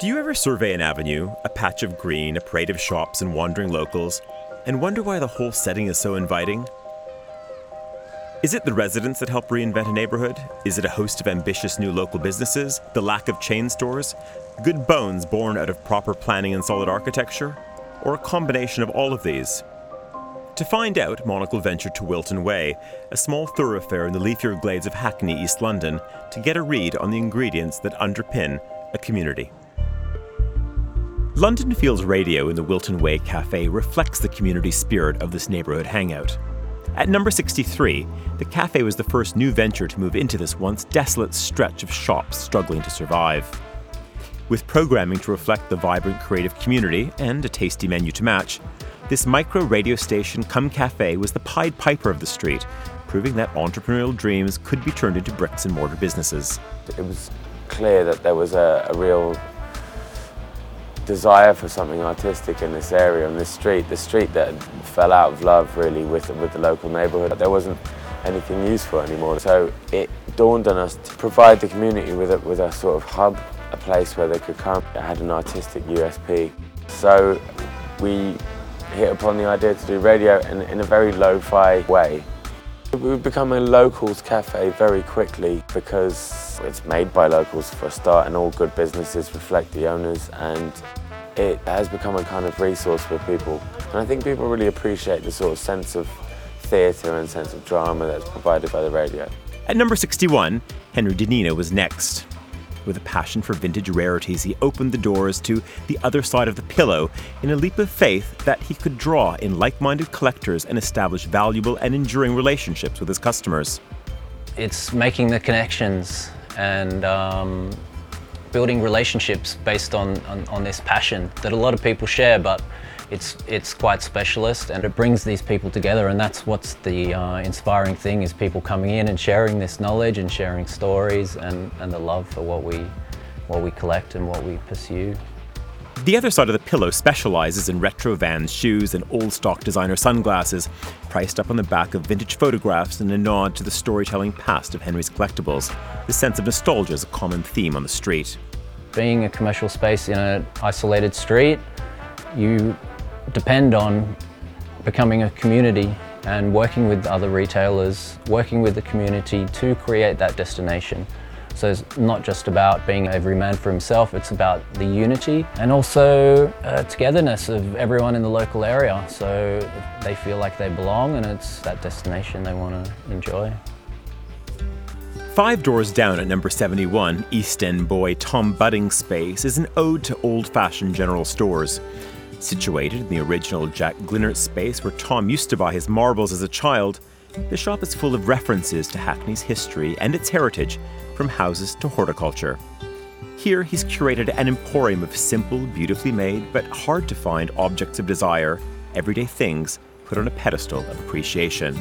Do you ever survey an avenue, a patch of green, a parade of shops and wandering locals, and wonder why the whole setting is so inviting? Is it the residents that help reinvent a neighborhood? Is it a host of ambitious new local businesses? The lack of chain stores? Good bones born out of proper planning and solid architecture? Or a combination of all of these? To find out, Monocle ventured to Wilton Way, a small thoroughfare in the leafier glades of Hackney, East London, to get a read on the ingredients that underpin a community. London Fields Radio in the Wilton Way Cafe reflects the community spirit of this neighborhood hangout. At number 63, the cafe was the first new venture to move into this once desolate stretch of shops struggling to survive. With programming to reflect the vibrant creative community and a tasty menu to match, this micro radio station cum cafe was the Pied Piper of the street, proving that entrepreneurial dreams could be turned into bricks and mortar businesses. It was clear that there was a, a real desire for something artistic in this area, on this street, the street that fell out of love really with, with the local neighbourhood. There wasn't anything useful anymore. So it dawned on us to provide the community with a, with a sort of hub, a place where they could come. It had an artistic USP. So we hit upon the idea to do radio in, in a very lo-fi way. We've become a locals cafe very quickly because it's made by locals for a start and all good businesses reflect the owners and it has become a kind of resource for people. And I think people really appreciate the sort of sense of theatre and sense of drama that's provided by the radio. At number 61, Henry Danino was next. With a passion for vintage rarities, he opened the doors to the other side of the pillow in a leap of faith that he could draw in like minded collectors and establish valuable and enduring relationships with his customers. It's making the connections and um, building relationships based on, on, on this passion that a lot of people share, but it's it's quite specialist and it brings these people together and that's what's the uh, inspiring thing is people coming in and sharing this knowledge and sharing stories and, and the love for what we what we collect and what we pursue. The other side of the pillow specializes in retro vans, shoes, and old stock designer sunglasses, priced up on the back of vintage photographs and a nod to the storytelling past of Henry's collectibles. The sense of nostalgia is a common theme on the street. Being a commercial space in an isolated street, you depend on becoming a community and working with other retailers, working with the community to create that destination. So it's not just about being every man for himself, it's about the unity and also uh, togetherness of everyone in the local area. So they feel like they belong and it's that destination they want to enjoy. Five doors down at number 71, East End boy Tom Budding's space is an ode to old fashioned general stores. Situated in the original Jack Glynnert space where Tom used to buy his marbles as a child, the shop is full of references to Hackney's history and its heritage, from houses to horticulture. Here, he's curated an emporium of simple, beautifully made, but hard to find objects of desire, everyday things put on a pedestal of appreciation.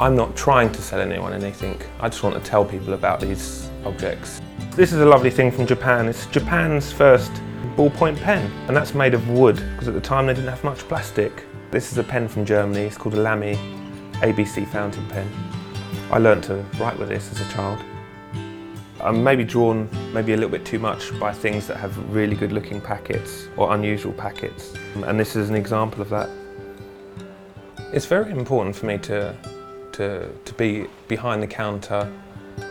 I'm not trying to sell anyone anything, I just want to tell people about these objects. This is a lovely thing from Japan. It's Japan's first ballpoint pen, and that's made of wood because at the time they didn't have much plastic. This is a pen from Germany, it's called a Lamy ABC fountain pen. I learned to write with this as a child. I'm maybe drawn maybe a little bit too much by things that have really good looking packets or unusual packets, and this is an example of that. It's very important for me to, to, to be behind the counter,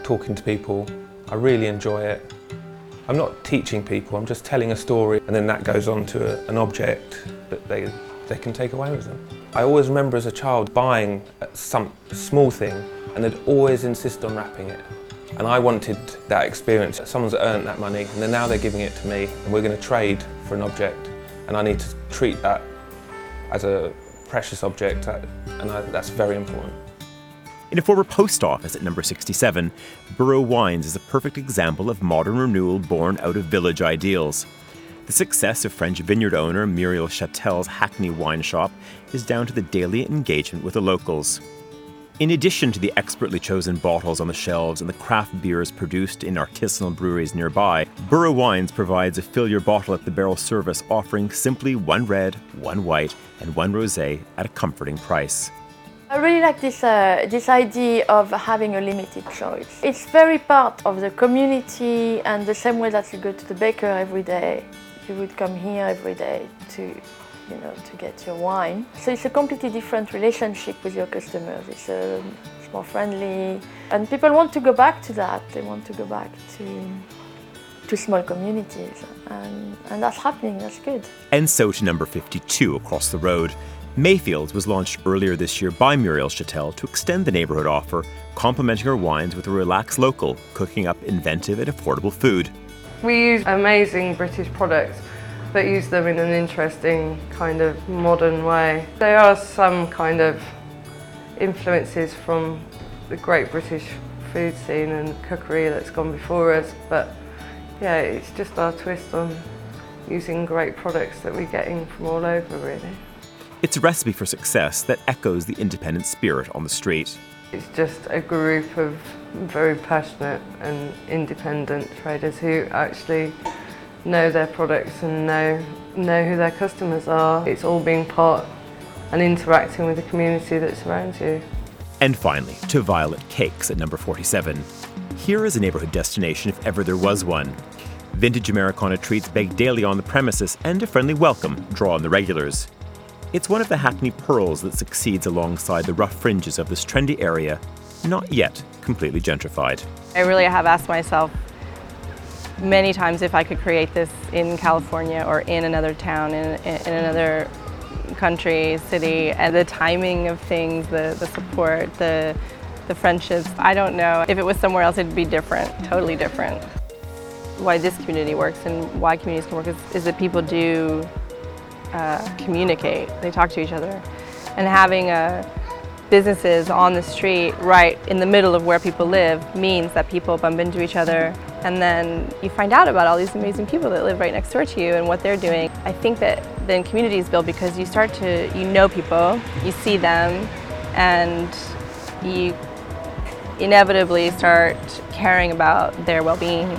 talking to people. I really enjoy it. I'm not teaching people, I'm just telling a story and then that goes on to a, an object that they, they can take away with them. I always remember as a child buying uh, some small thing and they'd always insist on wrapping it. And I wanted that experience. Someone's earned that money and then now they're giving it to me and we're going to trade for an object and I need to treat that as a precious object uh, and I, that's very important. In a former post office at number 67, Borough Wines is a perfect example of modern renewal born out of village ideals. The success of French vineyard owner Muriel Chatel's Hackney wine shop is down to the daily engagement with the locals. In addition to the expertly chosen bottles on the shelves and the craft beers produced in artisanal breweries nearby, Borough Wines provides a fill your bottle at the barrel service offering simply one red, one white, and one rosé at a comforting price. I really like this, uh, this idea of having a limited choice. It's very part of the community and the same way that you go to the baker every day, you would come here every day to, you know, to get your wine. So it's a completely different relationship with your customers. It's, uh, it's more friendly and people want to go back to that. They want to go back to, to small communities and, and that's happening, that's good. And so to number 52 across the road. Mayfield was launched earlier this year by Muriel Chatel to extend the neighborhood offer, complementing her wines with a relaxed local, cooking up inventive and affordable food. We use amazing British products, but use them in an interesting kind of modern way. There are some kind of influences from the great British food scene and cookery that's gone before us, but yeah, it's just our twist on using great products that we're getting from all over really. It's a recipe for success that echoes the independent spirit on the street. It's just a group of very passionate and independent traders who actually know their products and know, know who their customers are. It's all being part and interacting with the community that surrounds you. And finally, to Violet Cakes at number 47. Here is a neighborhood destination if ever there was one. Vintage Americana treats baked daily on the premises and a friendly welcome draw on the regulars. It's one of the Hackney pearls that succeeds alongside the rough fringes of this trendy area, not yet completely gentrified. I really have asked myself many times if I could create this in California or in another town, in, in another country, city, and the timing of things, the, the support, the, the friendships. I don't know. If it was somewhere else, it'd be different, totally different. Why this community works and why communities can work is, is that people do uh, communicate. They talk to each other. And having uh, businesses on the street right in the middle of where people live means that people bump into each other and then you find out about all these amazing people that live right next door to you and what they're doing. I think that then community is built because you start to, you know people, you see them, and you inevitably start caring about their well-being.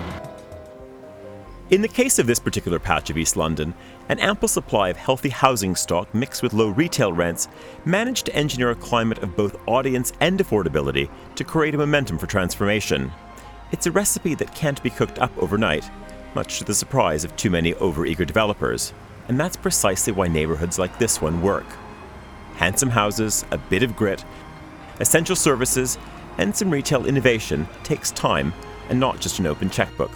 In the case of this particular patch of East London, an ample supply of healthy housing stock mixed with low retail rents managed to engineer a climate of both audience and affordability to create a momentum for transformation. It's a recipe that can't be cooked up overnight, much to the surprise of too many overeager developers, and that's precisely why neighborhoods like this one work. Handsome houses, a bit of grit, essential services, and some retail innovation takes time and not just an open checkbook.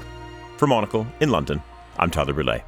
For Monocle in London, I'm Tyler Brûlé.